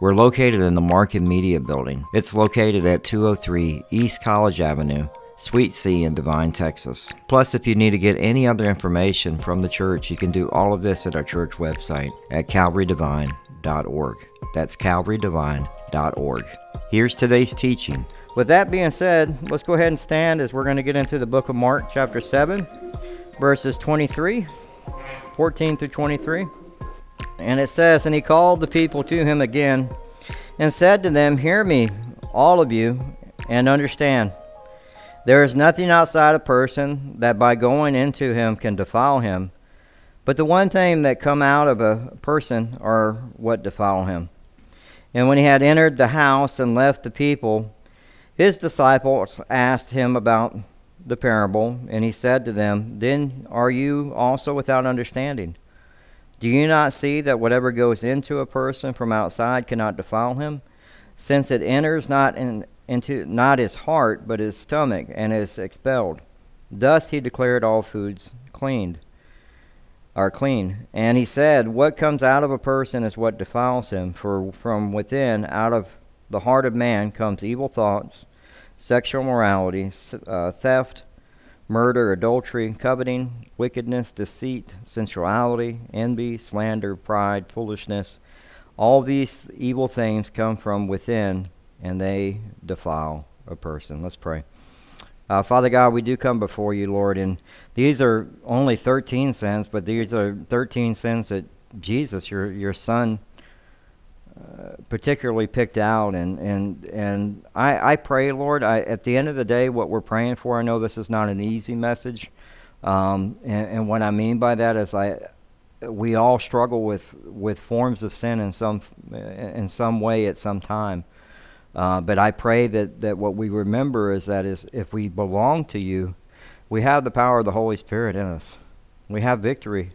We're located in the Market Media Building. It's located at 203 East College Avenue, Suite C in Devine, Texas. Plus, if you need to get any other information from the church, you can do all of this at our church website at calvarydevine.org. That's calvarydevine.org. Here's today's teaching. With that being said, let's go ahead and stand as we're going to get into the book of Mark, chapter 7, verses 23, 14 through 23. And it says, And he called the people to him again and said to them, Hear me, all of you, and understand. There is nothing outside a person that by going into him can defile him, but the one thing that come out of a person are what defile him. And when he had entered the house and left the people, his disciples asked him about the parable, and he said to them, Then are you also without understanding? Do you not see that whatever goes into a person from outside cannot defile him, since it enters not in, into not his heart but his stomach and is expelled? Thus he declared all foods cleaned are clean. And he said, What comes out of a person is what defiles him, for from within, out of the heart of man, comes evil thoughts, sexual morality, uh, theft murder, adultery, coveting, wickedness, deceit, sensuality, envy, slander, pride, foolishness. All these evil things come from within and they defile a person. Let's pray. Uh, Father God, we do come before you, Lord, and these are only 13 sins, but these are 13 sins that Jesus, your, your Son, particularly picked out. And and and I, I pray Lord I, at the end of the day what we're praying for I know this is not an easy message. Um, and, and what I mean by that is I we all struggle with with forms of sin in some in some way at some time. Uh, but I pray that that what we remember is that is if we belong to you we have the power of the Holy Spirit in us. We have victory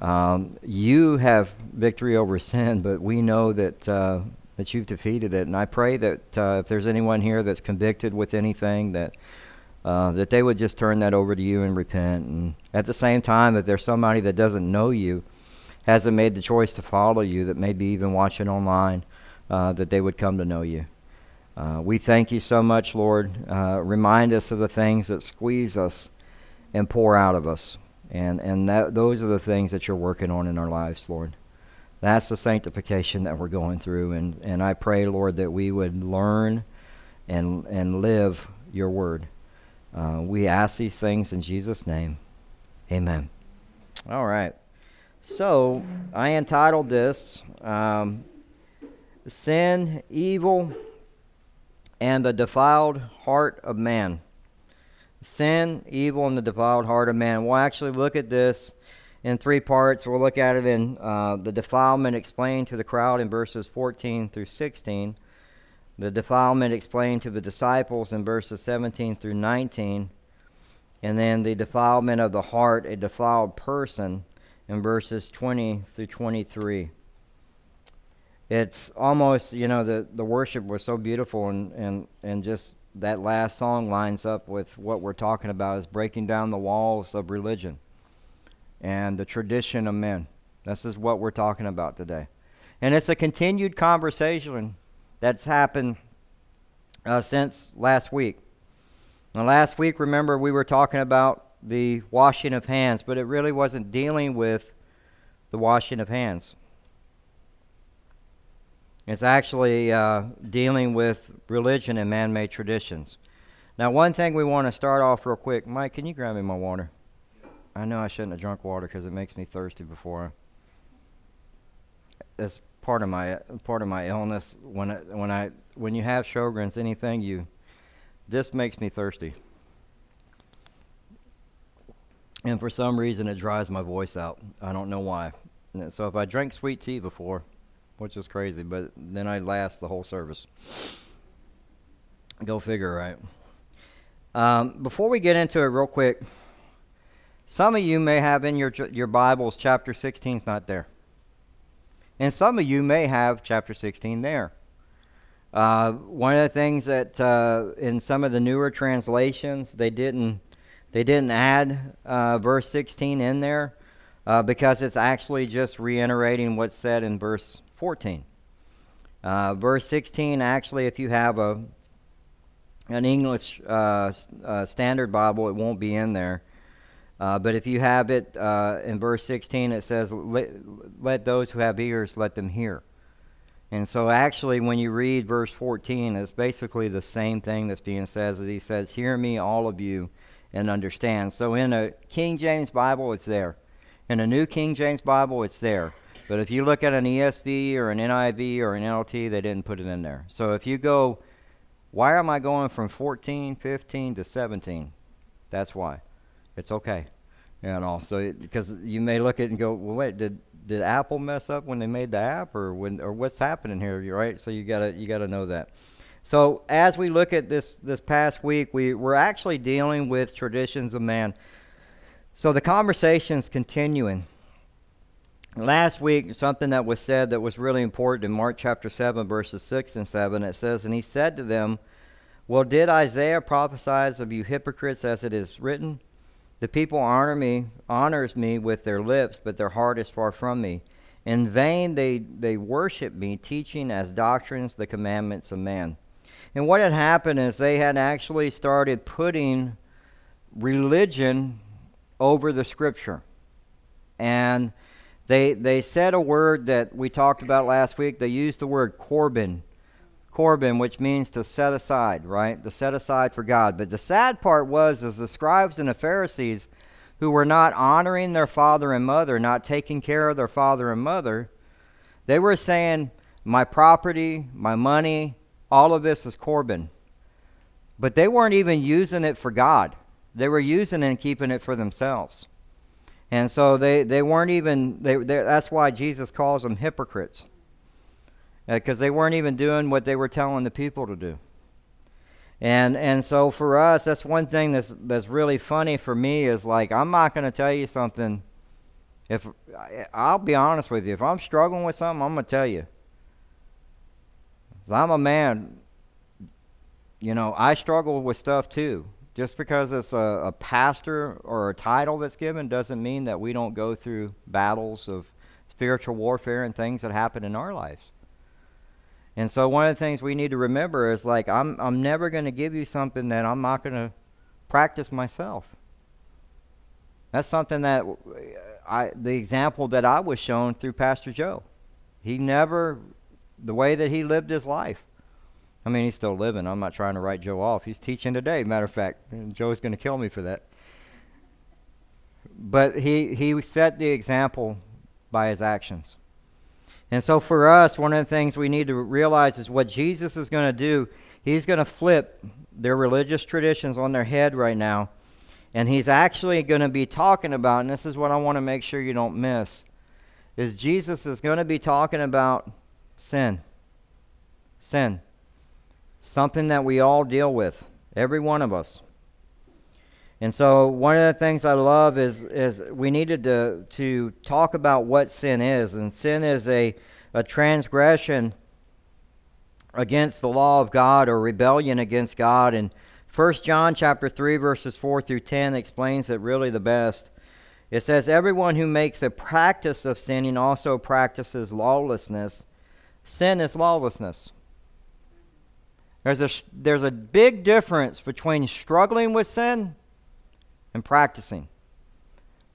um, you have victory over sin, but we know that uh, that you've defeated it. And I pray that uh, if there's anyone here that's convicted with anything, that uh, that they would just turn that over to you and repent. And at the same time, that there's somebody that doesn't know you, hasn't made the choice to follow you, that maybe even watching online, uh, that they would come to know you. Uh, we thank you so much, Lord. Uh, remind us of the things that squeeze us and pour out of us. And, and that, those are the things that you're working on in our lives, Lord. That's the sanctification that we're going through. And, and I pray, Lord, that we would learn and, and live your word. Uh, we ask these things in Jesus' name. Amen. All right. So I entitled this um, Sin, Evil, and the Defiled Heart of Man sin, evil, and the defiled heart of man. We'll actually look at this in three parts. We'll look at it in uh, the defilement explained to the crowd in verses 14 through 16, the defilement explained to the disciples in verses 17 through 19, and then the defilement of the heart, a defiled person, in verses 20 through 23. It's almost, you know, the, the worship was so beautiful and, and, and just that last song lines up with what we're talking about is breaking down the walls of religion and the tradition of men. This is what we're talking about today. And it's a continued conversation that's happened uh, since last week. Now, last week, remember, we were talking about the washing of hands, but it really wasn't dealing with the washing of hands. It's actually uh, dealing with religion and man made traditions. Now, one thing we want to start off real quick. Mike, can you grab me my water? I know I shouldn't have drunk water because it makes me thirsty before. It's part of my part of my illness. When I, when I when you have Sjogren's, anything you, this makes me thirsty. And for some reason, it dries my voice out. I don't know why. So if I drank sweet tea before, which is crazy, but then I last the whole service. Go figure, right? Um, before we get into it, real quick, some of you may have in your your Bibles chapter 16 is not there, and some of you may have chapter 16 there. Uh, one of the things that uh, in some of the newer translations they didn't they didn't add uh, verse 16 in there uh, because it's actually just reiterating what's said in verse 14. Uh, verse 16 actually, if you have a an English uh, standard Bible, it won't be in there. but if you have it in verse 16, it says, let, let those who have ears let them hear." And so, actually, when you read verse 14, it's basically the same thing that's being said as he says, Hear me, all of you, and understand. So, in a King James Bible, it's there. In a New King James Bible, it's there. But if you look at an ESV or an NIV or an NLT, they didn't put it in there. So, if you go, why am I going from 14, 15 to 17? That's why. It's okay. You know, so because you may look at it and go, well, wait, did did Apple mess up when they made the app, or when, or what's happening here? Right. So you gotta you gotta know that. So as we look at this this past week, we we're actually dealing with traditions of man. So the conversation's continuing. Last week, something that was said that was really important in Mark chapter 7, verses 6 and 7, it says, And he said to them, Well, did Isaiah prophesy of you hypocrites as it is written? The people honor me, honors me with their lips, but their heart is far from me. In vain they, they worship me, teaching as doctrines the commandments of man. And what had happened is they had actually started putting religion over the scripture. And they, they said a word that we talked about last week. They used the word Corban Corban, which means to set aside, right? To set aside for God. But the sad part was, as the scribes and the Pharisees, who were not honoring their father and mother, not taking care of their father and mother, they were saying, My property, my money, all of this is Corban. But they weren't even using it for God. They were using and keeping it for themselves. And so they, they weren't even, they, that's why Jesus calls them hypocrites because uh, they weren't even doing what they were telling the people to do. And and so for us, that's one thing that's that's really funny for me is like I'm not going to tell you something. If I'll be honest with you, if I'm struggling with something, I'm going to tell you. I'm a man. You know, I struggle with stuff too. Just because it's a, a pastor or a title that's given doesn't mean that we don't go through battles of spiritual warfare and things that happen in our lives. And so one of the things we need to remember is like I'm I'm never going to give you something that I'm not going to practice myself. That's something that I the example that I was shown through Pastor Joe. He never the way that he lived his life. I mean, he's still living. I'm not trying to write Joe off. He's teaching today, matter of fact. And Joe's going to kill me for that. But he he set the example by his actions. And so for us, one of the things we need to realize is what Jesus is going to do. He's going to flip their religious traditions on their head right now. And he's actually going to be talking about, and this is what I want to make sure you don't miss, is Jesus is going to be talking about sin. Sin. Something that we all deal with, every one of us. And so one of the things I love is is we needed to to talk about what sin is, and sin is a a transgression against the law of God or rebellion against God. And 1 John chapter 3 verses 4 through 10 explains it really the best. It says everyone who makes a practice of sinning also practices lawlessness. Sin is lawlessness. There's a, there's a big difference between struggling with sin and practicing.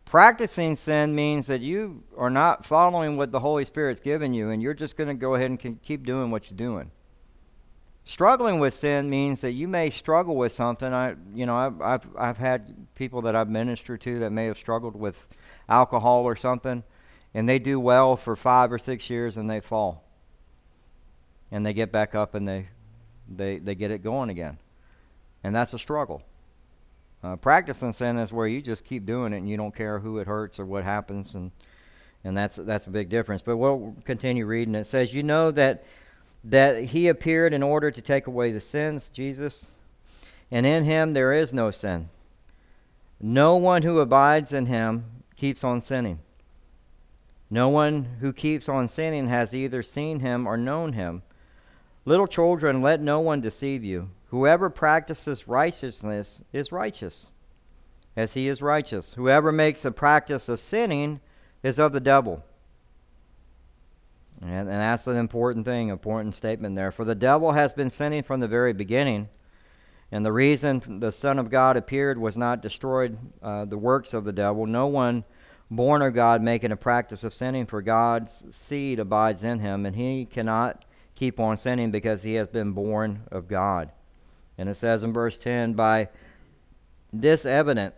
Practicing sin means that you are not following what the Holy Spirit's given you, and you're just going to go ahead and keep doing what you're doing. Struggling with sin means that you may struggle with something. I, you know, I've, I've, I've had people that I've ministered to that may have struggled with alcohol or something, and they do well for five or six years, and they fall, and they get back up and they, they, they get it going again, and that's a struggle. Uh, practicing sin is where you just keep doing it and you don't care who it hurts or what happens, and and that's that's a big difference. But we'll continue reading. It says, "You know that that he appeared in order to take away the sins, Jesus, and in him there is no sin. No one who abides in him keeps on sinning. No one who keeps on sinning has either seen him or known him. Little children, let no one deceive you. Whoever practices righteousness is righteous, as he is righteous. Whoever makes a practice of sinning is of the devil. And, and that's an important thing, important statement there. For the devil has been sinning from the very beginning. And the reason the Son of God appeared was not destroyed uh, the works of the devil. No one born of God making a practice of sinning, for God's seed abides in him, and he cannot keep on sinning because he has been born of God. And it says in verse 10 By this evident,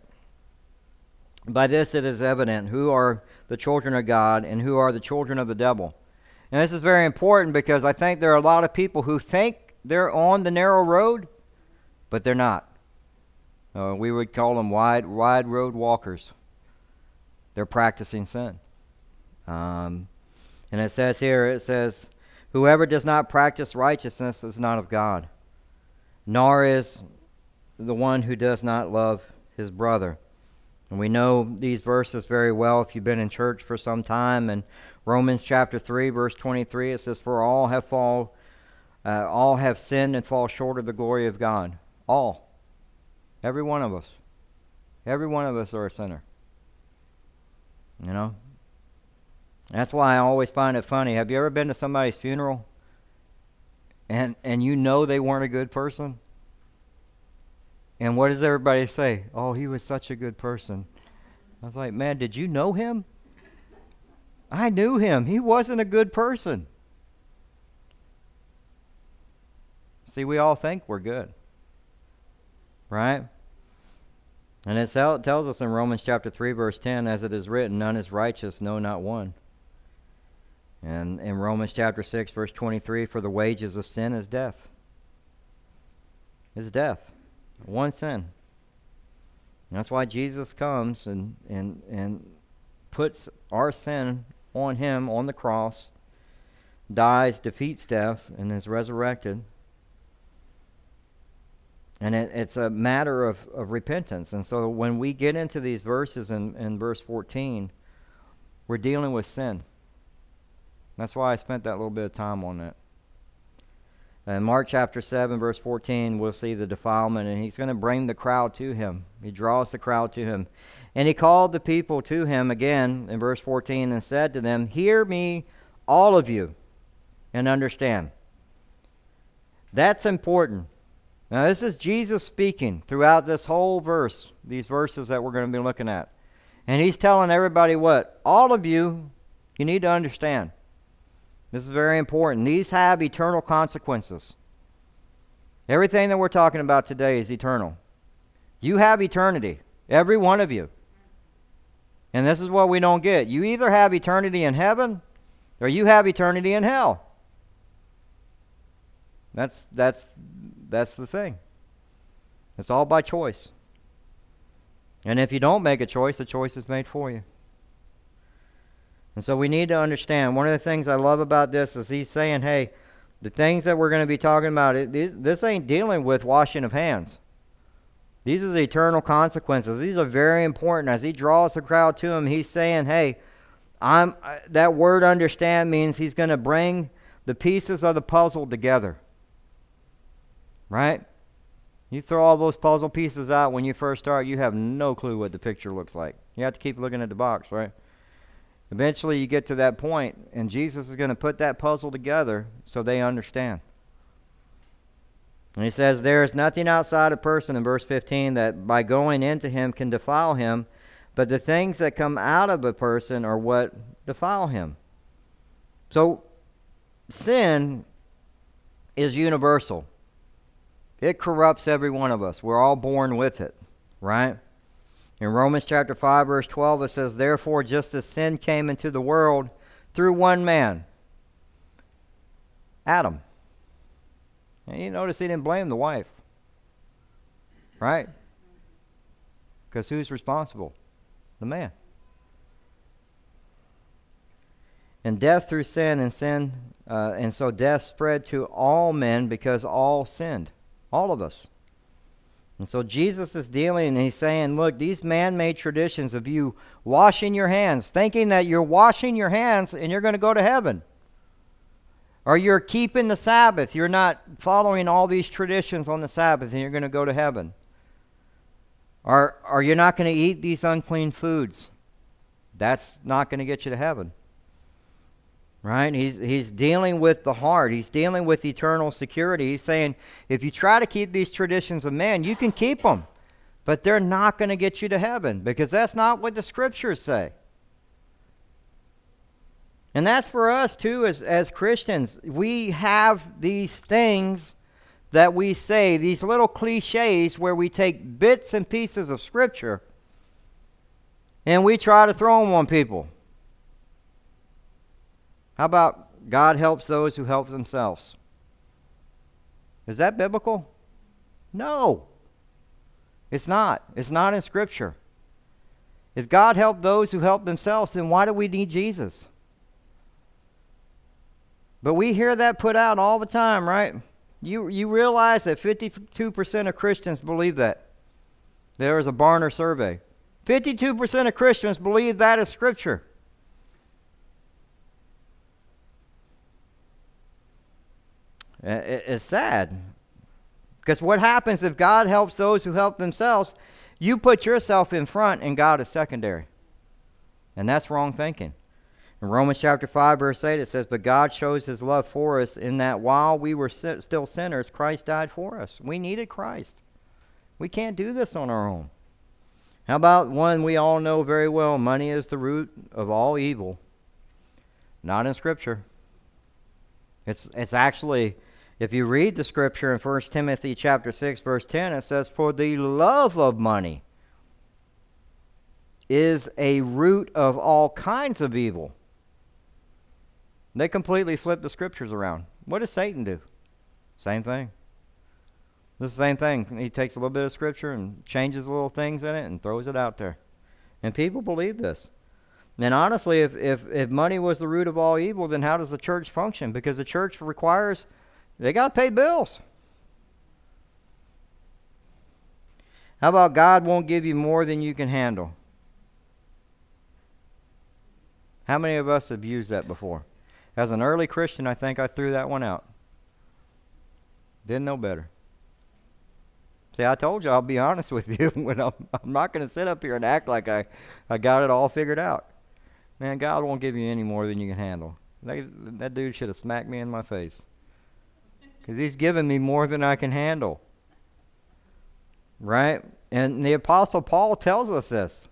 by this it is evident who are the children of God and who are the children of the devil. And this is very important because I think there are a lot of people who think they're on the narrow road, but they're not. Uh, we would call them wide, wide road walkers. They're practicing sin. Um, and it says here, it says, Whoever does not practice righteousness is not of God, nor is the one who does not love his brother. And we know these verses very well if you've been in church for some time. And Romans chapter 3, verse 23, it says, For all have fall, uh, all have sinned and fall short of the glory of God. All. Every one of us. Every one of us are a sinner. You know? That's why I always find it funny. Have you ever been to somebody's funeral and and you know they weren't a good person? And what does everybody say? Oh, he was such a good person. I was like, man, did you know him? I knew him. He wasn't a good person. See, we all think we're good. Right? And it tells us in Romans chapter 3, verse 10, as it is written, none is righteous, no, not one. And in Romans chapter 6, verse 23, for the wages of sin is death. Is death. One sin. And that's why Jesus comes and, and, and puts our sin on him on the cross, dies, defeats death, and is resurrected. And it, it's a matter of, of repentance. And so when we get into these verses in, in verse 14, we're dealing with sin. That's why I spent that little bit of time on that. In Mark chapter 7, verse 14, we'll see the defilement, and he's going to bring the crowd to him. He draws the crowd to him. And he called the people to him again in verse 14 and said to them, Hear me, all of you, and understand. That's important. Now, this is Jesus speaking throughout this whole verse, these verses that we're going to be looking at. And he's telling everybody what? All of you, you need to understand. This is very important. These have eternal consequences. Everything that we're talking about today is eternal. You have eternity, every one of you. And this is what we don't get. You either have eternity in heaven or you have eternity in hell. That's that's that's the thing. It's all by choice. And if you don't make a choice, the choice is made for you. And so we need to understand one of the things I love about this is he's saying, hey, the things that we're going to be talking about, it, this, this ain't dealing with washing of hands. These are the eternal consequences. These are very important. As he draws the crowd to him, he's saying, hey, I'm, uh, that word understand means he's going to bring the pieces of the puzzle together. Right? You throw all those puzzle pieces out when you first start, you have no clue what the picture looks like. You have to keep looking at the box, right? Eventually, you get to that point, and Jesus is going to put that puzzle together so they understand. And he says, There is nothing outside a person in verse 15 that by going into him can defile him, but the things that come out of a person are what defile him. So, sin is universal, it corrupts every one of us. We're all born with it, right? In Romans chapter 5, verse 12, it says, Therefore, just as sin came into the world through one man, Adam and you notice he didn't blame the wife. Right? Because who's responsible? The man. And death through sin, and sin, uh, and so death spread to all men because all sinned. All of us. And so Jesus is dealing, and he's saying, Look, these man made traditions of you washing your hands, thinking that you're washing your hands and you're going to go to heaven. Or you're keeping the Sabbath. You're not following all these traditions on the Sabbath and you're going to go to heaven. Or, or you're not going to eat these unclean foods. That's not going to get you to heaven. Right? He's, he's dealing with the heart. He's dealing with eternal security. He's saying, if you try to keep these traditions of man, you can keep them. But they're not going to get you to heaven because that's not what the scriptures say. And that's for us too as, as Christians. We have these things that we say, these little cliches where we take bits and pieces of Scripture and we try to throw them on people. How about God helps those who help themselves? Is that biblical? No. It's not. It's not in Scripture. If God helped those who help themselves, then why do we need Jesus? But we hear that put out all the time, right? You, you realize that 52% of Christians believe that. There was a Barna survey. 52% of Christians believe that is Scripture. It's sad. Because what happens if God helps those who help themselves? You put yourself in front and God is secondary. And that's wrong thinking. In Romans chapter 5, verse 8, it says, But God shows his love for us in that while we were still sinners, Christ died for us. We needed Christ. We can't do this on our own. How about one we all know very well money is the root of all evil? Not in Scripture. It's, it's actually, if you read the Scripture in 1 Timothy chapter 6, verse 10, it says, For the love of money is a root of all kinds of evil. They completely flip the scriptures around. What does Satan do? Same thing. The same thing. He takes a little bit of scripture and changes little things in it and throws it out there. And people believe this. And honestly, if, if, if money was the root of all evil, then how does the church function? Because the church requires, they got to pay bills. How about God won't give you more than you can handle? How many of us have used that before? As an early Christian, I think I threw that one out. Didn't know better. See, I told you I'll be honest with you. when I'm, I'm not going to sit up here and act like I, I got it all figured out. Man, God won't give you any more than you can handle. That dude should have smacked me in my face. Because he's given me more than I can handle. Right? And the Apostle Paul tells us this.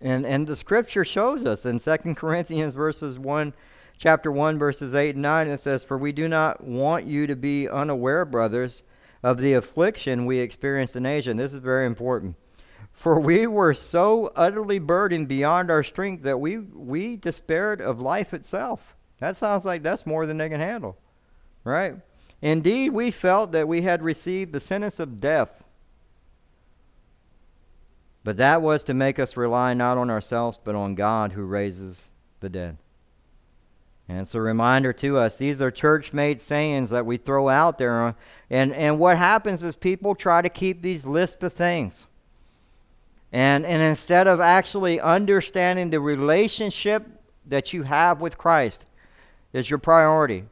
And, and the scripture shows us in 2 Corinthians verses 1 chapter 1, verses 8 and 9, it says, For we do not want you to be unaware, brothers, of the affliction we experienced in Asia. And this is very important. For we were so utterly burdened beyond our strength that we, we despaired of life itself. That sounds like that's more than they can handle, right? Indeed, we felt that we had received the sentence of death. But that was to make us rely not on ourselves, but on God who raises the dead. And it's a reminder to us. These are church made sayings that we throw out there. And, and what happens is people try to keep these lists of things. And, and instead of actually understanding the relationship that you have with Christ is your priority.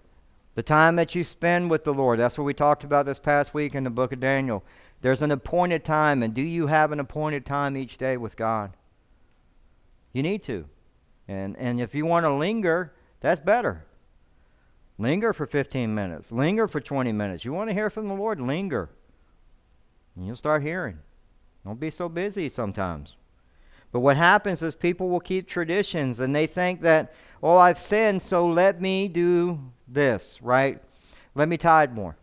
The time that you spend with the Lord. That's what we talked about this past week in the book of Daniel. There's an appointed time. And do you have an appointed time each day with God? You need to. And, and if you want to linger, that's better. Linger for 15 minutes. Linger for 20 minutes. You want to hear from the Lord? Linger. And you'll start hearing. Don't be so busy sometimes. But what happens is people will keep traditions and they think that, oh, I've sinned, so let me do this, right? Let me tithe more.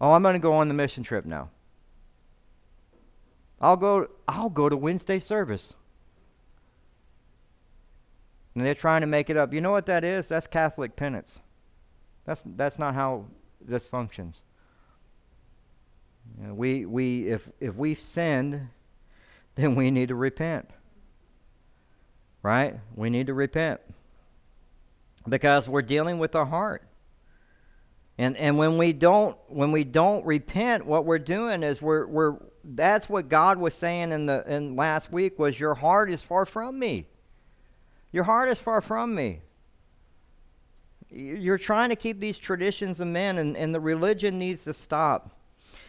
Oh, I'm going to go on the mission trip now. I'll go I'll go to Wednesday service. And they're trying to make it up. You know what that is? That's Catholic penance. That's, that's not how this functions. You know, we, we, if, if we've sinned, then we need to repent. Right? We need to repent. Because we're dealing with our heart. And and when we don't when we don't repent, what we're doing is we're we're that's what God was saying in the in last week was your heart is far from me. Your heart is far from me. You're trying to keep these traditions of men, and, and the religion needs to stop.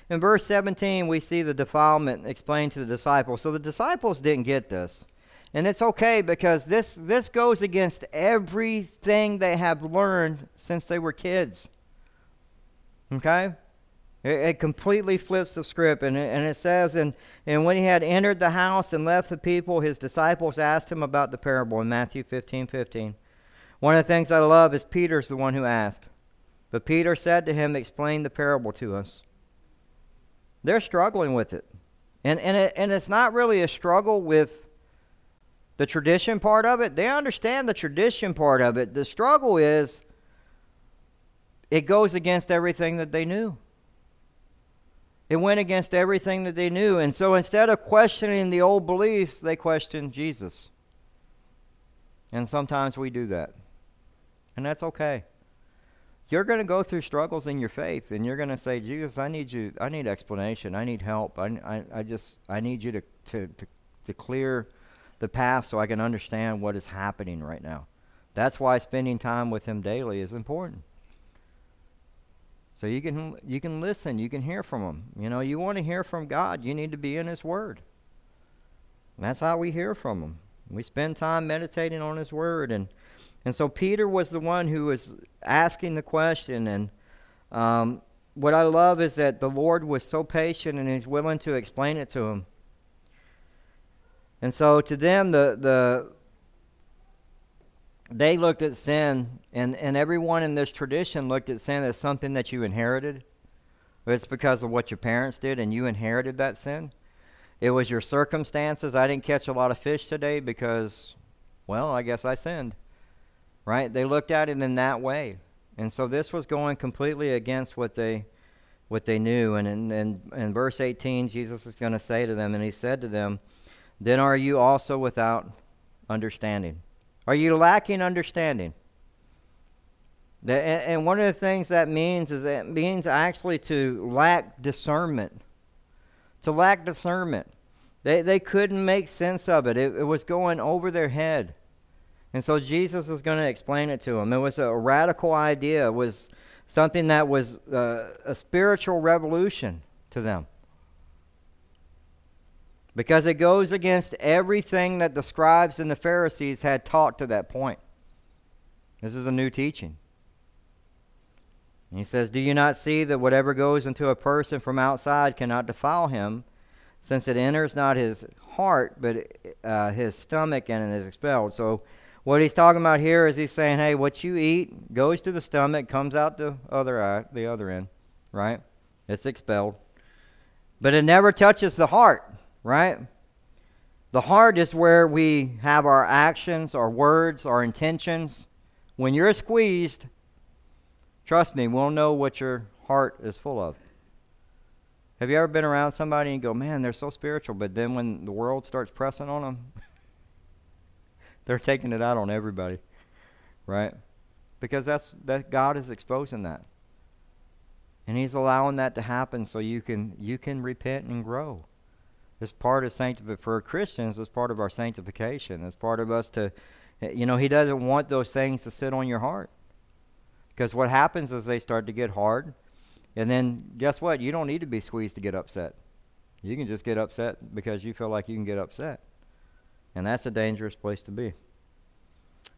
In verse 17, we see the defilement explained to the disciples. So the disciples didn't get this. And it's okay because this, this goes against everything they have learned since they were kids. Okay? It, it completely flips the script. And it, and it says, and, and when he had entered the house and left the people, his disciples asked him about the parable in Matthew 15 15. One of the things I love is Peter's the one who asked. But Peter said to him, Explain the parable to us. They're struggling with it. And, and, it, and it's not really a struggle with the tradition part of it. They understand the tradition part of it. The struggle is it goes against everything that they knew. It went against everything that they knew. And so instead of questioning the old beliefs, they question Jesus. And sometimes we do that. And that's okay. You're going to go through struggles in your faith, and you're going to say, Jesus, I need you. I need explanation. I need help. I, I, I just, I need you to, to, to, to clear the path so I can understand what is happening right now. That's why spending time with Him daily is important. So you can you can listen, you can hear from him. You know, you want to hear from God, you need to be in his word. And that's how we hear from him. We spend time meditating on his word and and so Peter was the one who was asking the question and um, what I love is that the Lord was so patient and he's willing to explain it to him. And so to them the the they looked at sin, and, and everyone in this tradition looked at sin as something that you inherited. It's because of what your parents did, and you inherited that sin. It was your circumstances. I didn't catch a lot of fish today because, well, I guess I sinned. Right? They looked at it in that way. And so this was going completely against what they what they knew. And in, in, in verse 18, Jesus is going to say to them, and he said to them, Then are you also without understanding? Are you lacking understanding? And one of the things that means is it means actually to lack discernment. To lack discernment. They, they couldn't make sense of it. it. It was going over their head. And so Jesus is going to explain it to them. It was a radical idea. It was something that was uh, a spiritual revolution to them because it goes against everything that the scribes and the Pharisees had taught to that point. This is a new teaching. And he says, Do you not see that whatever goes into a person from outside cannot defile him, since it enters not his heart, but uh, his stomach and it is expelled? So, what he's talking about here is he's saying, Hey, what you eat goes to the stomach, comes out the other eye, the other end, right? It's expelled. But it never touches the heart right? The heart is where we have our actions, our words, our intentions. When you're squeezed, trust me, we'll know what your heart is full of. Have you ever been around somebody and go, man, they're so spiritual, but then when the world starts pressing on them, they're taking it out on everybody, right? Because that's that God is exposing that, and He's allowing that to happen so you can you can repent and grow. It's part of sanctification for Christians. It's part of our sanctification. It's part of us to, you know, He doesn't want those things to sit on your heart. Because what happens is they start to get hard, and then guess what? You don't need to be squeezed to get upset. You can just get upset because you feel like you can get upset, and that's a dangerous place to be.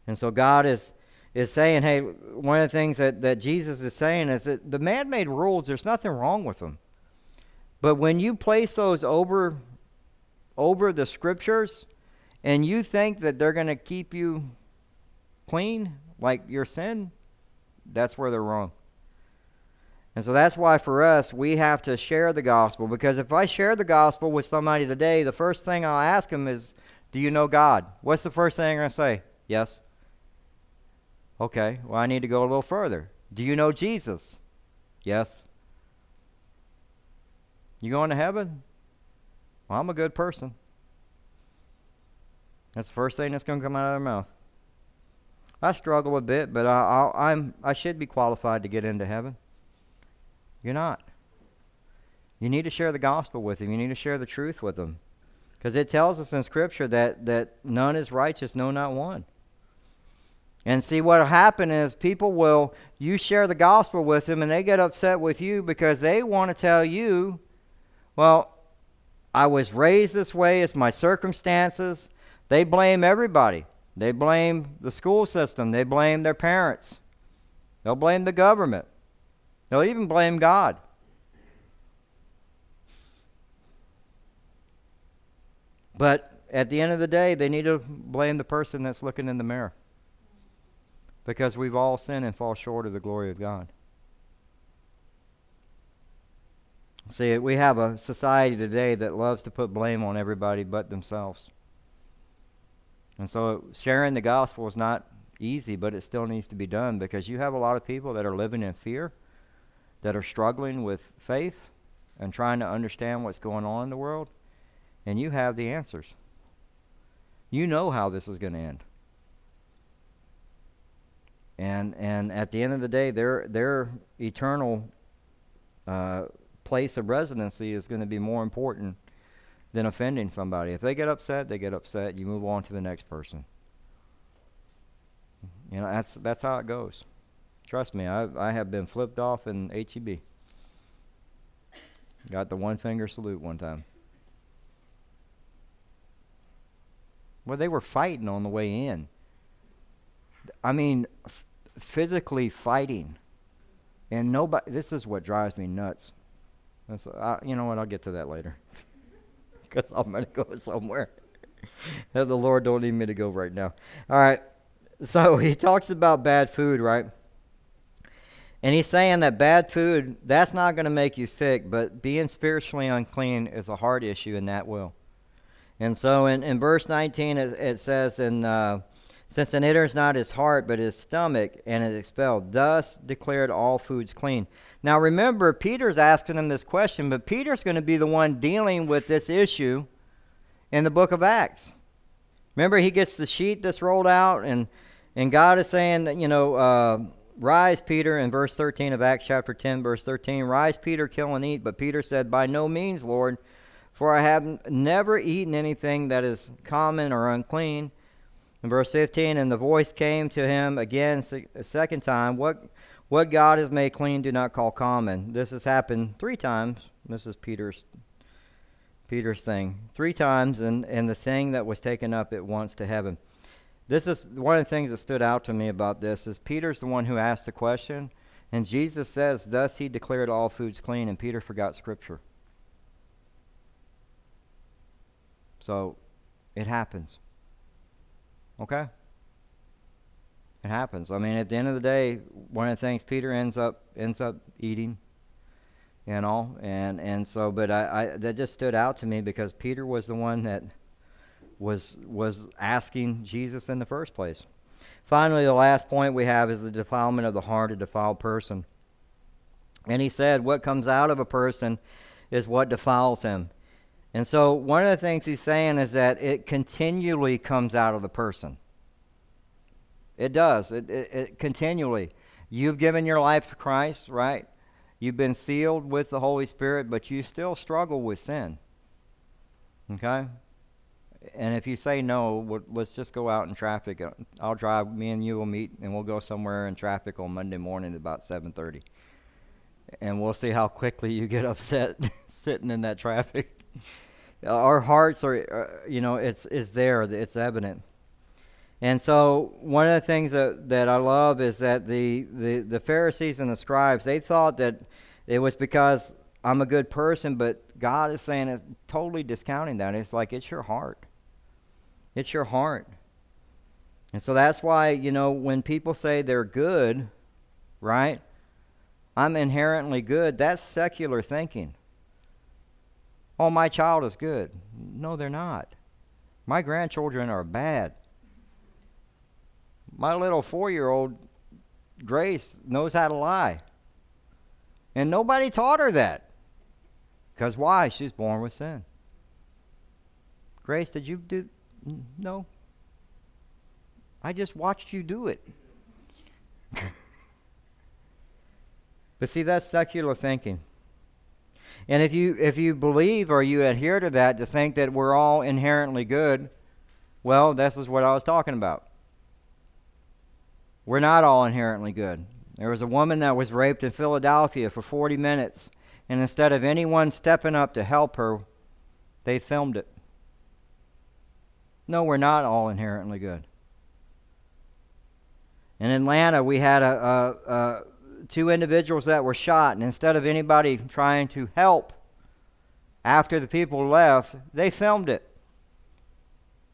And so God is is saying, hey, one of the things that, that Jesus is saying is that the man-made rules, there's nothing wrong with them. But when you place those over over the scriptures and you think that they're going to keep you clean, like your sin, that's where they're wrong. And so that's why for us, we have to share the gospel. Because if I share the gospel with somebody today, the first thing I'll ask them is, Do you know God? What's the first thing I'm going to say? Yes. Okay, well, I need to go a little further. Do you know Jesus? Yes. You going to heaven? Well, I'm a good person. That's the first thing that's going to come out of their mouth. I struggle a bit, but I, I, I'm I should be qualified to get into heaven. You're not. You need to share the gospel with them. You need to share the truth with them, because it tells us in Scripture that that none is righteous, no, not one. And see what will happen is people will you share the gospel with them, and they get upset with you because they want to tell you, well, I was raised this way. It's my circumstances. They blame everybody. They blame the school system. They blame their parents. They'll blame the government. They'll even blame God. But at the end of the day, they need to blame the person that's looking in the mirror. Because we've all sinned and fall short of the glory of God. See, we have a society today that loves to put blame on everybody but themselves. And so sharing the gospel is not easy, but it still needs to be done because you have a lot of people that are living in fear, that are struggling with faith and trying to understand what's going on in the world, and you have the answers. You know how this is going to end. And and at the end of the day, their their eternal uh, place of residency is going to be more important than offending somebody. If they get upset, they get upset. You move on to the next person. You know, that's that's how it goes. Trust me, I I have been flipped off in HEB. Got the one finger salute one time. Well, they were fighting on the way in. I mean, f- physically fighting, and nobody. This is what drives me nuts. That's, uh, you know what? I'll get to that later because I'm going to go somewhere the Lord don't need me to go right now. All right. So he talks about bad food, right? And he's saying that bad food, that's not going to make you sick, but being spiritually unclean is a heart issue, and that will. And so in, in verse 19, it, it says, in, uh, Since an enters not his heart, but his stomach, and is expelled, thus declared all foods clean. Now remember, Peter's asking them this question, but Peter's going to be the one dealing with this issue in the book of Acts. Remember, he gets the sheet that's rolled out, and, and God is saying, that, you know, uh, rise, Peter, in verse 13 of Acts chapter 10, verse 13. Rise, Peter, kill and eat. But Peter said, By no means, Lord, for I have never eaten anything that is common or unclean. In verse 15, and the voice came to him again a second time, What what God has made clean, do not call common. This has happened three times. This is Peter's Peter's thing. Three times, and, and the thing that was taken up at once to heaven. This is one of the things that stood out to me about this is Peter's the one who asked the question, and Jesus says, Thus he declared all foods clean, and Peter forgot scripture. So it happens. Okay? It happens. I mean, at the end of the day, one of the things Peter ends up ends up eating, you know, and and so, but I, I that just stood out to me because Peter was the one that was was asking Jesus in the first place. Finally, the last point we have is the defilement of the heart, a defiled person. And he said, what comes out of a person is what defiles him. And so, one of the things he's saying is that it continually comes out of the person. It does. It, it, it, continually. You've given your life to Christ, right? You've been sealed with the Holy Spirit, but you still struggle with sin. Okay? And if you say no, let's just go out in traffic. I'll drive. Me and you will meet, and we'll go somewhere in traffic on Monday morning at about 7:30, and we'll see how quickly you get upset sitting in that traffic. Our hearts are, uh, you know, it's it's there. It's evident. And so one of the things that, that I love is that the, the, the Pharisees and the scribes, they thought that it was because I'm a good person, but God is saying it's totally discounting that. It's like it's your heart. It's your heart. And so that's why, you know, when people say they're good, right? I'm inherently good, that's secular thinking. Oh, my child is good. No, they're not. My grandchildren are bad. My little four year old Grace knows how to lie. And nobody taught her that. Because why? She's born with sin. Grace, did you do? No. I just watched you do it. but see, that's secular thinking. And if you if you believe or you adhere to that to think that we're all inherently good, well, this is what I was talking about. We're not all inherently good. There was a woman that was raped in Philadelphia for 40 minutes, and instead of anyone stepping up to help her, they filmed it. No, we're not all inherently good. In Atlanta, we had a, a, a, two individuals that were shot, and instead of anybody trying to help after the people left, they filmed it.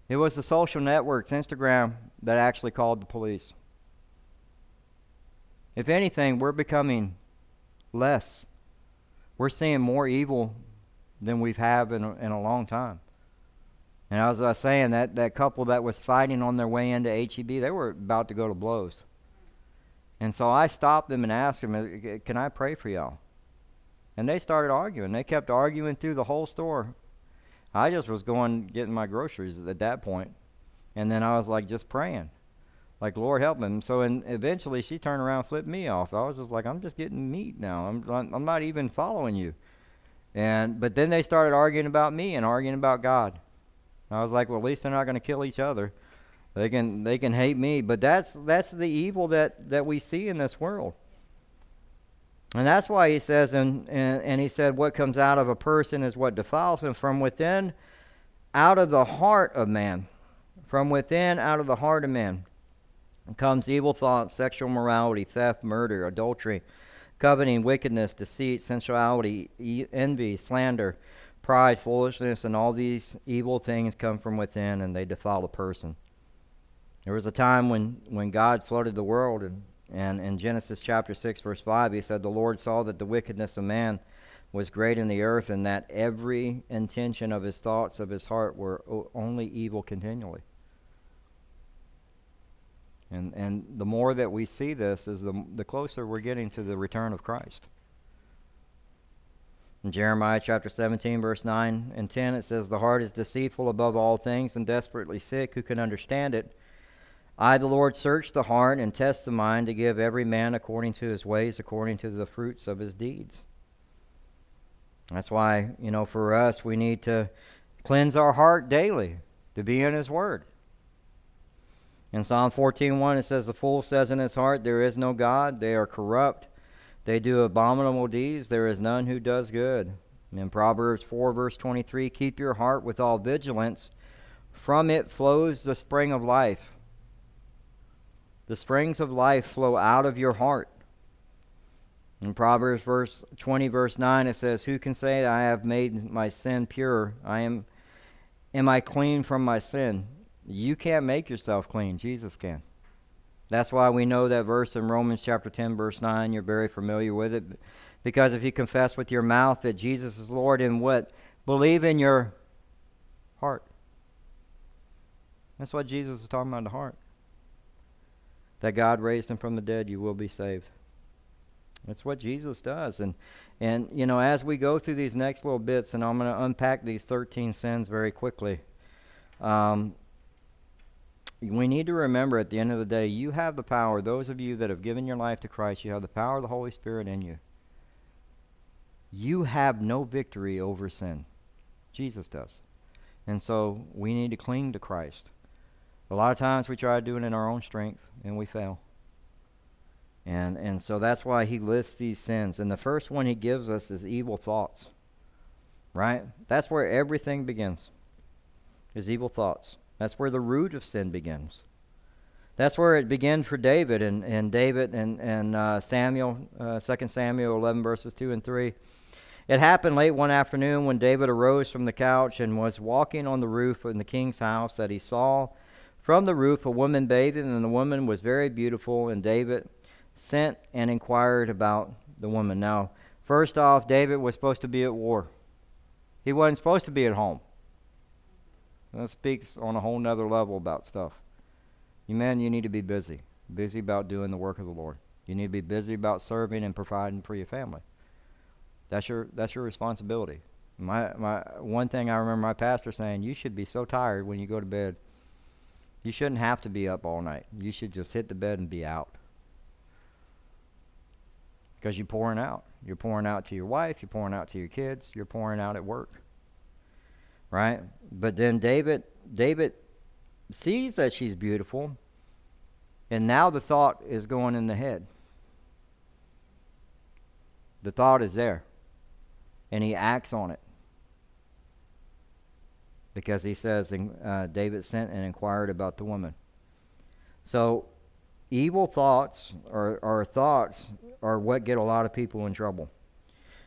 It was the social networks, Instagram, that actually called the police. If anything, we're becoming less. We're seeing more evil than we've had in a, in a long time. And as I was saying, that, that couple that was fighting on their way into HEB, they were about to go to blows. And so I stopped them and asked them, Can I pray for y'all? And they started arguing. They kept arguing through the whole store. I just was going getting my groceries at that point. And then I was like just praying. Like, Lord, help them. So and eventually she turned around and flipped me off. I was just like, I'm just getting meat now. I'm, I'm not even following you. And But then they started arguing about me and arguing about God. I was like, well, at least they're not going to kill each other. They can they can hate me, but that's that's the evil that that we see in this world. And that's why he says, and, and, and he said, what comes out of a person is what defiles him from within, out of the heart of man. From within, out of the heart of man, comes evil thoughts, sexual morality, theft, murder, adultery, coveting, wickedness, deceit, sensuality, envy, slander, pride, foolishness, and all these evil things come from within and they defile a person. There was a time when, when God flooded the world, and, and in Genesis chapter 6, verse 5, he said, The Lord saw that the wickedness of man was great in the earth, and that every intention of his thoughts of his heart were only evil continually. And, and the more that we see this, is the, the closer we're getting to the return of Christ. In Jeremiah chapter 17, verse 9 and 10, it says, The heart is deceitful above all things and desperately sick. Who can understand it? I, the Lord, search the heart and test the mind to give every man according to his ways, according to the fruits of his deeds. That's why, you know, for us, we need to cleanse our heart daily to be in his word. In Psalm 14:1 it says the fool says in his heart there is no God they are corrupt they do abominable deeds. There is none who does good. And in Proverbs 4, verse 23, keep your heart with all vigilance. From it flows the spring of life. The springs of life flow out of your heart. In Proverbs verse 20 verse 9 it says, "Who can say I have made my sin pure? I am am I clean from my sin?" You can't make yourself clean. Jesus can. That's why we know that verse in Romans chapter 10, verse 9. You're very familiar with it. Because if you confess with your mouth that Jesus is Lord and what? Believe in your heart. That's what Jesus is talking about the heart. That God raised him from the dead, you will be saved. That's what Jesus does. And and you know, as we go through these next little bits, and I'm going to unpack these 13 sins very quickly. Um, we need to remember at the end of the day, you have the power. Those of you that have given your life to Christ, you have the power of the Holy Spirit in you. You have no victory over sin. Jesus does. And so we need to cling to Christ. A lot of times we try to do it in our own strength and we fail. And and so that's why he lists these sins. And the first one he gives us is evil thoughts. Right? That's where everything begins. Is evil thoughts. That's where the root of sin begins. That's where it began for David and, and David and, and uh, Samuel, uh, 2 Samuel 11, verses 2 and 3. It happened late one afternoon when David arose from the couch and was walking on the roof in the king's house that he saw from the roof a woman bathing, and the woman was very beautiful. And David sent and inquired about the woman. Now, first off, David was supposed to be at war, he wasn't supposed to be at home. That speaks on a whole nother level about stuff. You men, you need to be busy. Busy about doing the work of the Lord. You need to be busy about serving and providing for your family. That's your that's your responsibility. My my one thing I remember my pastor saying, you should be so tired when you go to bed. You shouldn't have to be up all night. You should just hit the bed and be out. Because you're pouring out. You're pouring out to your wife, you're pouring out to your kids, you're pouring out at work. Right? But then David David sees that she's beautiful, and now the thought is going in the head. The thought is there, and he acts on it because he says uh, David sent and inquired about the woman. So, evil thoughts or, or thoughts are what get a lot of people in trouble.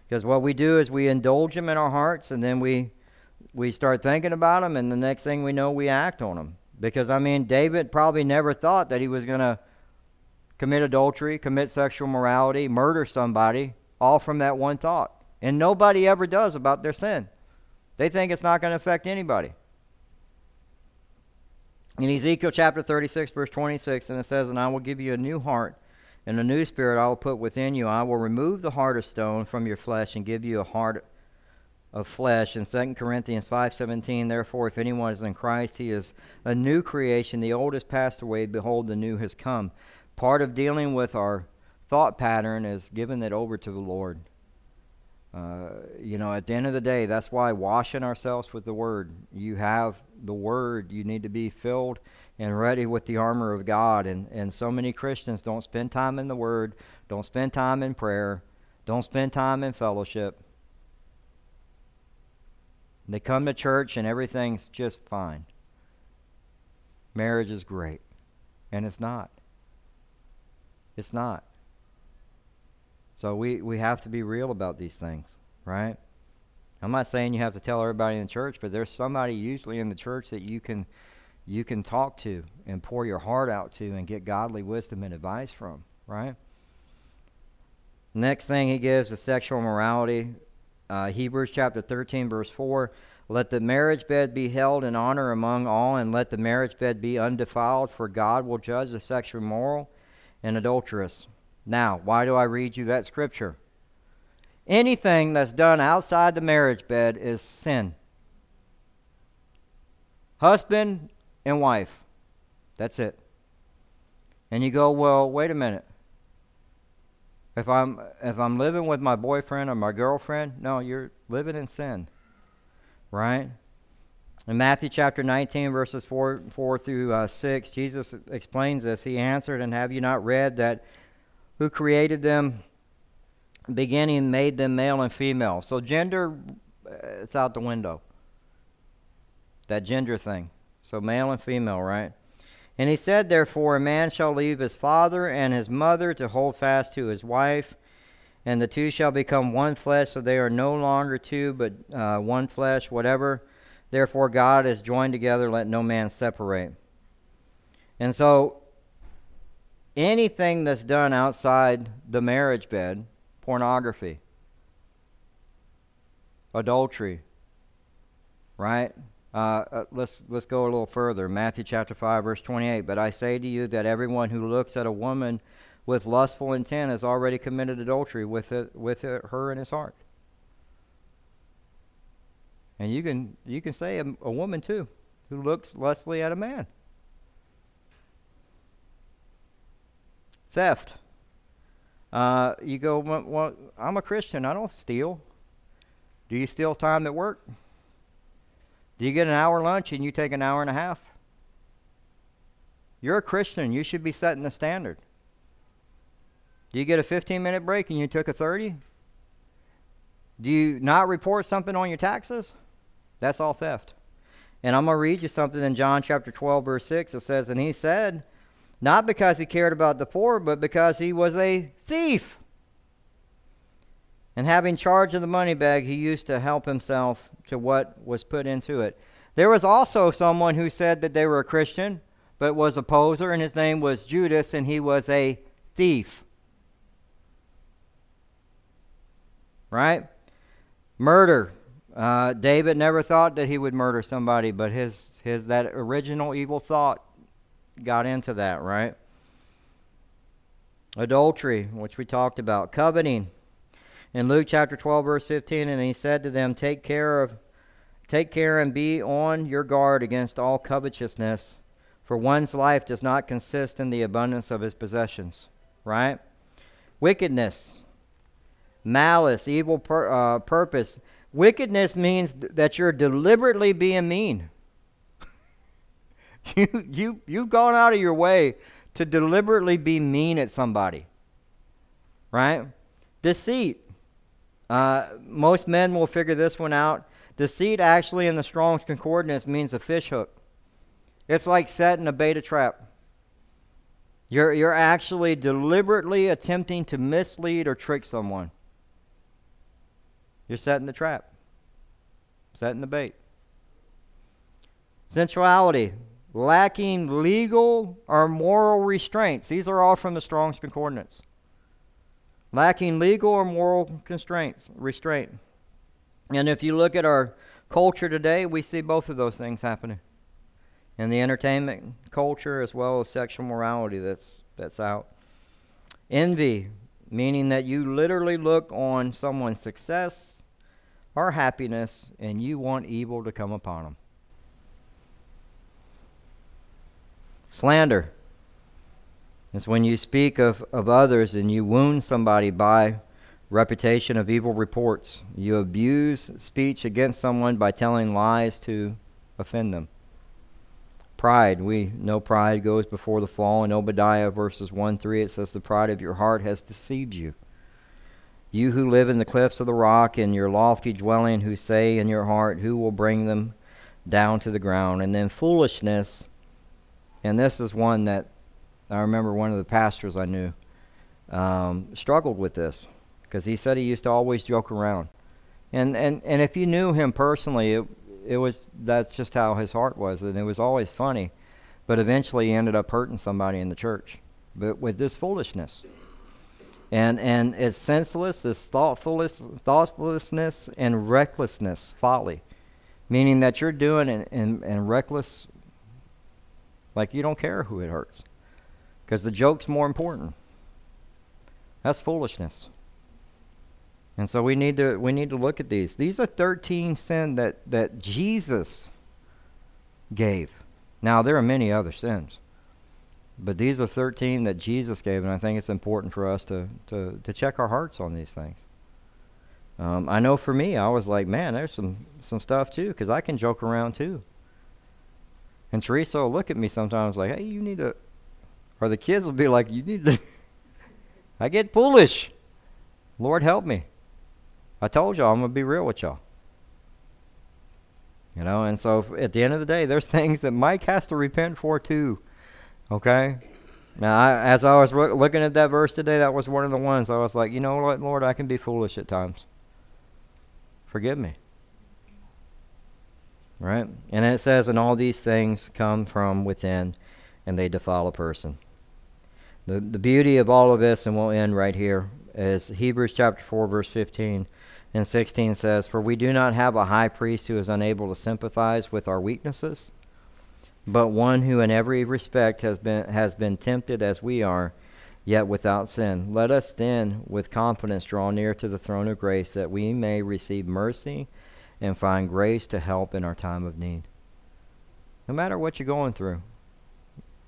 Because what we do is we indulge them in our hearts, and then we we start thinking about them, and the next thing we know, we act on them. Because I mean, David probably never thought that he was going to commit adultery, commit sexual morality, murder somebody, all from that one thought. And nobody ever does about their sin. They think it's not going to affect anybody. In Ezekiel chapter 36, verse 26, and it says, And I will give you a new heart, and a new spirit I will put within you. I will remove the heart of stone from your flesh and give you a heart of flesh. In 2 Corinthians 5.17, Therefore, if anyone is in Christ, he is a new creation. The old has passed away. Behold, the new has come. Part of dealing with our thought pattern is giving it over to the Lord. Uh, you know, at the end of the day, that's why washing ourselves with the Word. You have the Word. You need to be filled and ready with the armor of God. And, and so many Christians don't spend time in the Word, don't spend time in prayer, don't spend time in fellowship. They come to church and everything's just fine. Marriage is great. And it's not. It's not. So we, we have to be real about these things, right? I'm not saying you have to tell everybody in the church, but there's somebody usually in the church that you can you can talk to and pour your heart out to and get godly wisdom and advice from, right? Next thing he gives is sexual morality. Uh, Hebrews chapter 13, verse 4. Let the marriage bed be held in honor among all, and let the marriage bed be undefiled, for God will judge the sexually immoral and adulterous. Now, why do I read you that scripture? Anything that's done outside the marriage bed is sin. Husband and wife. That's it. And you go, well, wait a minute. If I'm if I'm living with my boyfriend or my girlfriend, no, you're living in sin. Right? In Matthew chapter 19, verses 4, 4 through uh, 6, Jesus explains this. He answered, And have you not read that who created them beginning made them male and female. So gender, uh, it's out the window. That gender thing. So male and female, right? And he said, Therefore, a man shall leave his father and his mother to hold fast to his wife, and the two shall become one flesh, so they are no longer two, but uh, one flesh, whatever. Therefore, God has joined together, let no man separate. And so, anything that's done outside the marriage bed, pornography, adultery, right? Uh, uh, let's let's go a little further. Matthew chapter five, verse twenty-eight. But I say to you that everyone who looks at a woman with lustful intent has already committed adultery with it, with it, her in his heart. And you can you can say a, a woman too, who looks lustfully at a man. Theft. Uh, you go, well, well, I'm a Christian. I don't steal. Do you steal time at work? Do you get an hour lunch and you take an hour and a half? You're a Christian. You should be setting the standard. Do you get a 15 minute break and you took a 30? Do you not report something on your taxes? That's all theft. And I'm going to read you something in John chapter 12, verse 6. It says, And he said, not because he cared about the poor, but because he was a thief. And having charge of the money bag, he used to help himself to what was put into it. There was also someone who said that they were a Christian, but was a poser, and his name was Judas, and he was a thief. Right? Murder. Uh, David never thought that he would murder somebody, but his, his that original evil thought got into that, right? Adultery, which we talked about. Coveting. In Luke chapter 12, verse 15, and he said to them, Take care of take care and be on your guard against all covetousness, For one's life does not consist in the abundance of his possessions, right? Wickedness, malice, evil pur- uh, purpose. Wickedness means that you're deliberately being mean. you, you, you've gone out of your way to deliberately be mean at somebody, right? Deceit. Uh, most men will figure this one out. Deceit actually in the Strong's Concordance means a fish hook. It's like setting a beta trap. You're, you're actually deliberately attempting to mislead or trick someone. You're setting the trap, setting the bait. Sensuality, lacking legal or moral restraints. These are all from the Strong's Concordance. Lacking legal or moral constraints, restraint. And if you look at our culture today, we see both of those things happening In the entertainment culture as well as sexual morality that's that's out. Envy, meaning that you literally look on someone's success or happiness and you want evil to come upon them. Slander is when you speak of, of others and you wound somebody by reputation of evil reports. You abuse speech against someone by telling lies to offend them. Pride. We know pride goes before the fall. In Obadiah verses 1 3, it says, The pride of your heart has deceived you. You who live in the cliffs of the rock, in your lofty dwelling, who say in your heart, Who will bring them down to the ground? And then foolishness. And this is one that I remember one of the pastors I knew um, struggled with this because he said he used to always joke around. And, and, and if you knew him personally, it, it was that's just how his heart was, and it was always funny. But eventually, he ended up hurting somebody in the church, but with this foolishness. And and it's senseless, it's thoughtless, thoughtlessness and recklessness, folly, meaning that you're doing and and, and reckless, like you don't care who it hurts, because the joke's more important. That's foolishness. And so we need to we need to look at these. These are 13 sins that, that Jesus gave. Now there are many other sins. But these are 13 that Jesus gave, and I think it's important for us to, to, to check our hearts on these things. Um, I know for me, I was like, man, there's some, some stuff too, because I can joke around too. And Teresa will look at me sometimes like, hey, you need to, or the kids will be like, you need to, I get foolish. Lord help me. I told y'all I'm going to be real with y'all. You know, and so at the end of the day, there's things that Mike has to repent for too. Okay? Now, I, as I was re- looking at that verse today, that was one of the ones I was like, you know what, Lord, I can be foolish at times. Forgive me. Right? And it says, and all these things come from within, and they defile a person. The, the beauty of all of this, and we'll end right here, is Hebrews chapter 4, verse 15 and 16 says, For we do not have a high priest who is unable to sympathize with our weaknesses, but one who in every respect has been, has been tempted as we are, yet without sin. Let us then with confidence draw near to the throne of grace, that we may receive mercy and find grace to help in our time of need. No matter what you're going through,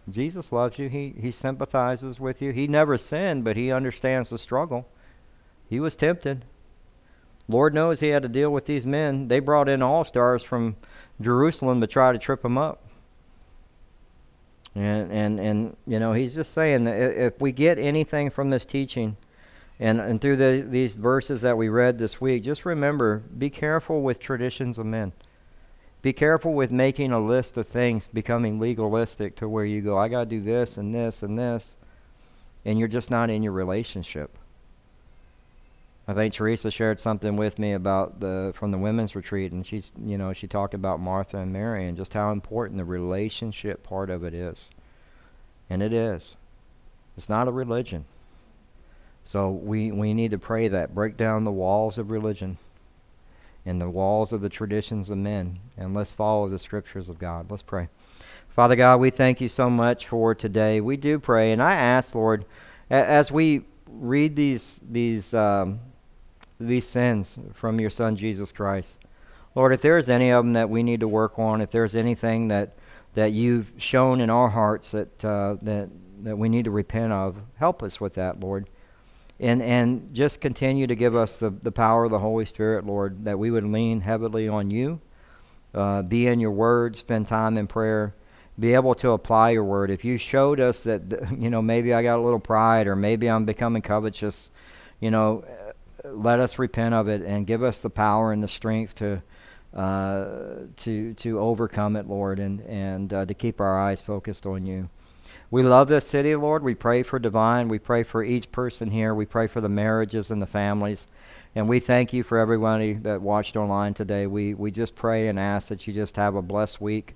Jesus loves you. He, he sympathizes with you. He never sinned, but he understands the struggle. He was tempted. Lord knows he had to deal with these men. They brought in all stars from Jerusalem to try to trip him up. And and and you know he's just saying that if we get anything from this teaching, and and through the, these verses that we read this week, just remember: be careful with traditions of men. Be careful with making a list of things becoming legalistic to where you go, I got to do this and this and this, and you're just not in your relationship. I think Teresa shared something with me about the from the women's retreat, and she's you know she talked about Martha and Mary and just how important the relationship part of it is, and it is. It's not a religion. So we we need to pray that break down the walls of religion, and the walls of the traditions of men, and let's follow the scriptures of God. Let's pray. Father God, we thank you so much for today. We do pray, and I ask Lord, as we read these these. Um, these sins from your Son, Jesus Christ. Lord, if there is any of them that we need to work on, if there's anything that, that you've shown in our hearts that uh, that that we need to repent of. Help us with that, Lord. And and just continue to give us the, the power of the Holy Spirit, Lord, that we would lean heavily on you, uh, be in your word, spend time in prayer, be able to apply your word. If you showed us that, you know, maybe I got a little pride or maybe I'm becoming covetous, you know, let us repent of it and give us the power and the strength to uh, to to overcome it, Lord, and and uh, to keep our eyes focused on you. We love this city, Lord. We pray for Devine. We pray for each person here. We pray for the marriages and the families. And we thank you for everybody that watched online today. We we just pray and ask that you just have a blessed week,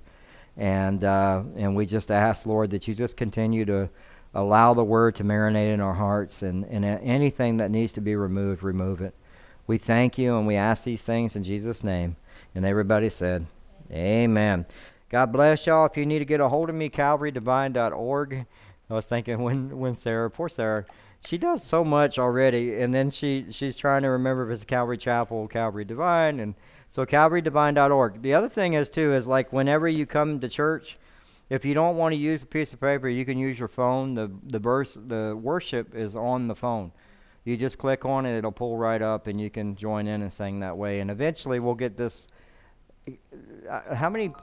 and uh, and we just ask, Lord, that you just continue to allow the word to marinate in our hearts, and and anything that needs to be removed, remove it. We thank you, and we ask these things in Jesus' name. And everybody said, Amen. God bless y'all. If you need to get a hold of me, calvarydevine.org. I was thinking when, when Sarah, poor Sarah, she does so much already, and then she she's trying to remember if it's Calvary Chapel, Calvary Devine, and so calvarydevine.org. The other thing is too is like whenever you come to church, if you don't want to use a piece of paper, you can use your phone. The the verse the worship is on the phone you just click on it it'll pull right up and you can join in and sing that way and eventually we'll get this how many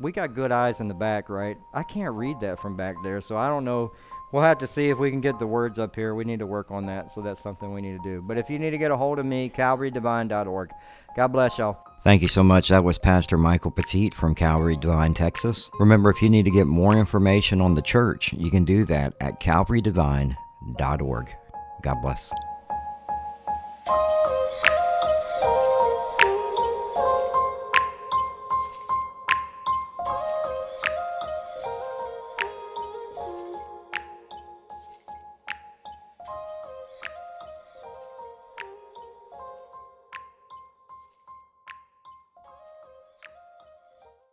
we got good eyes in the back right i can't read that from back there so i don't know we'll have to see if we can get the words up here we need to work on that so that's something we need to do but if you need to get a hold of me calvarydevine.org god bless y'all Thank you so much. That was Pastor Michael Petit from Calvary Devine, Texas. Remember, if you need to get more information on the church, you can do that at calvarydevine.org. God bless.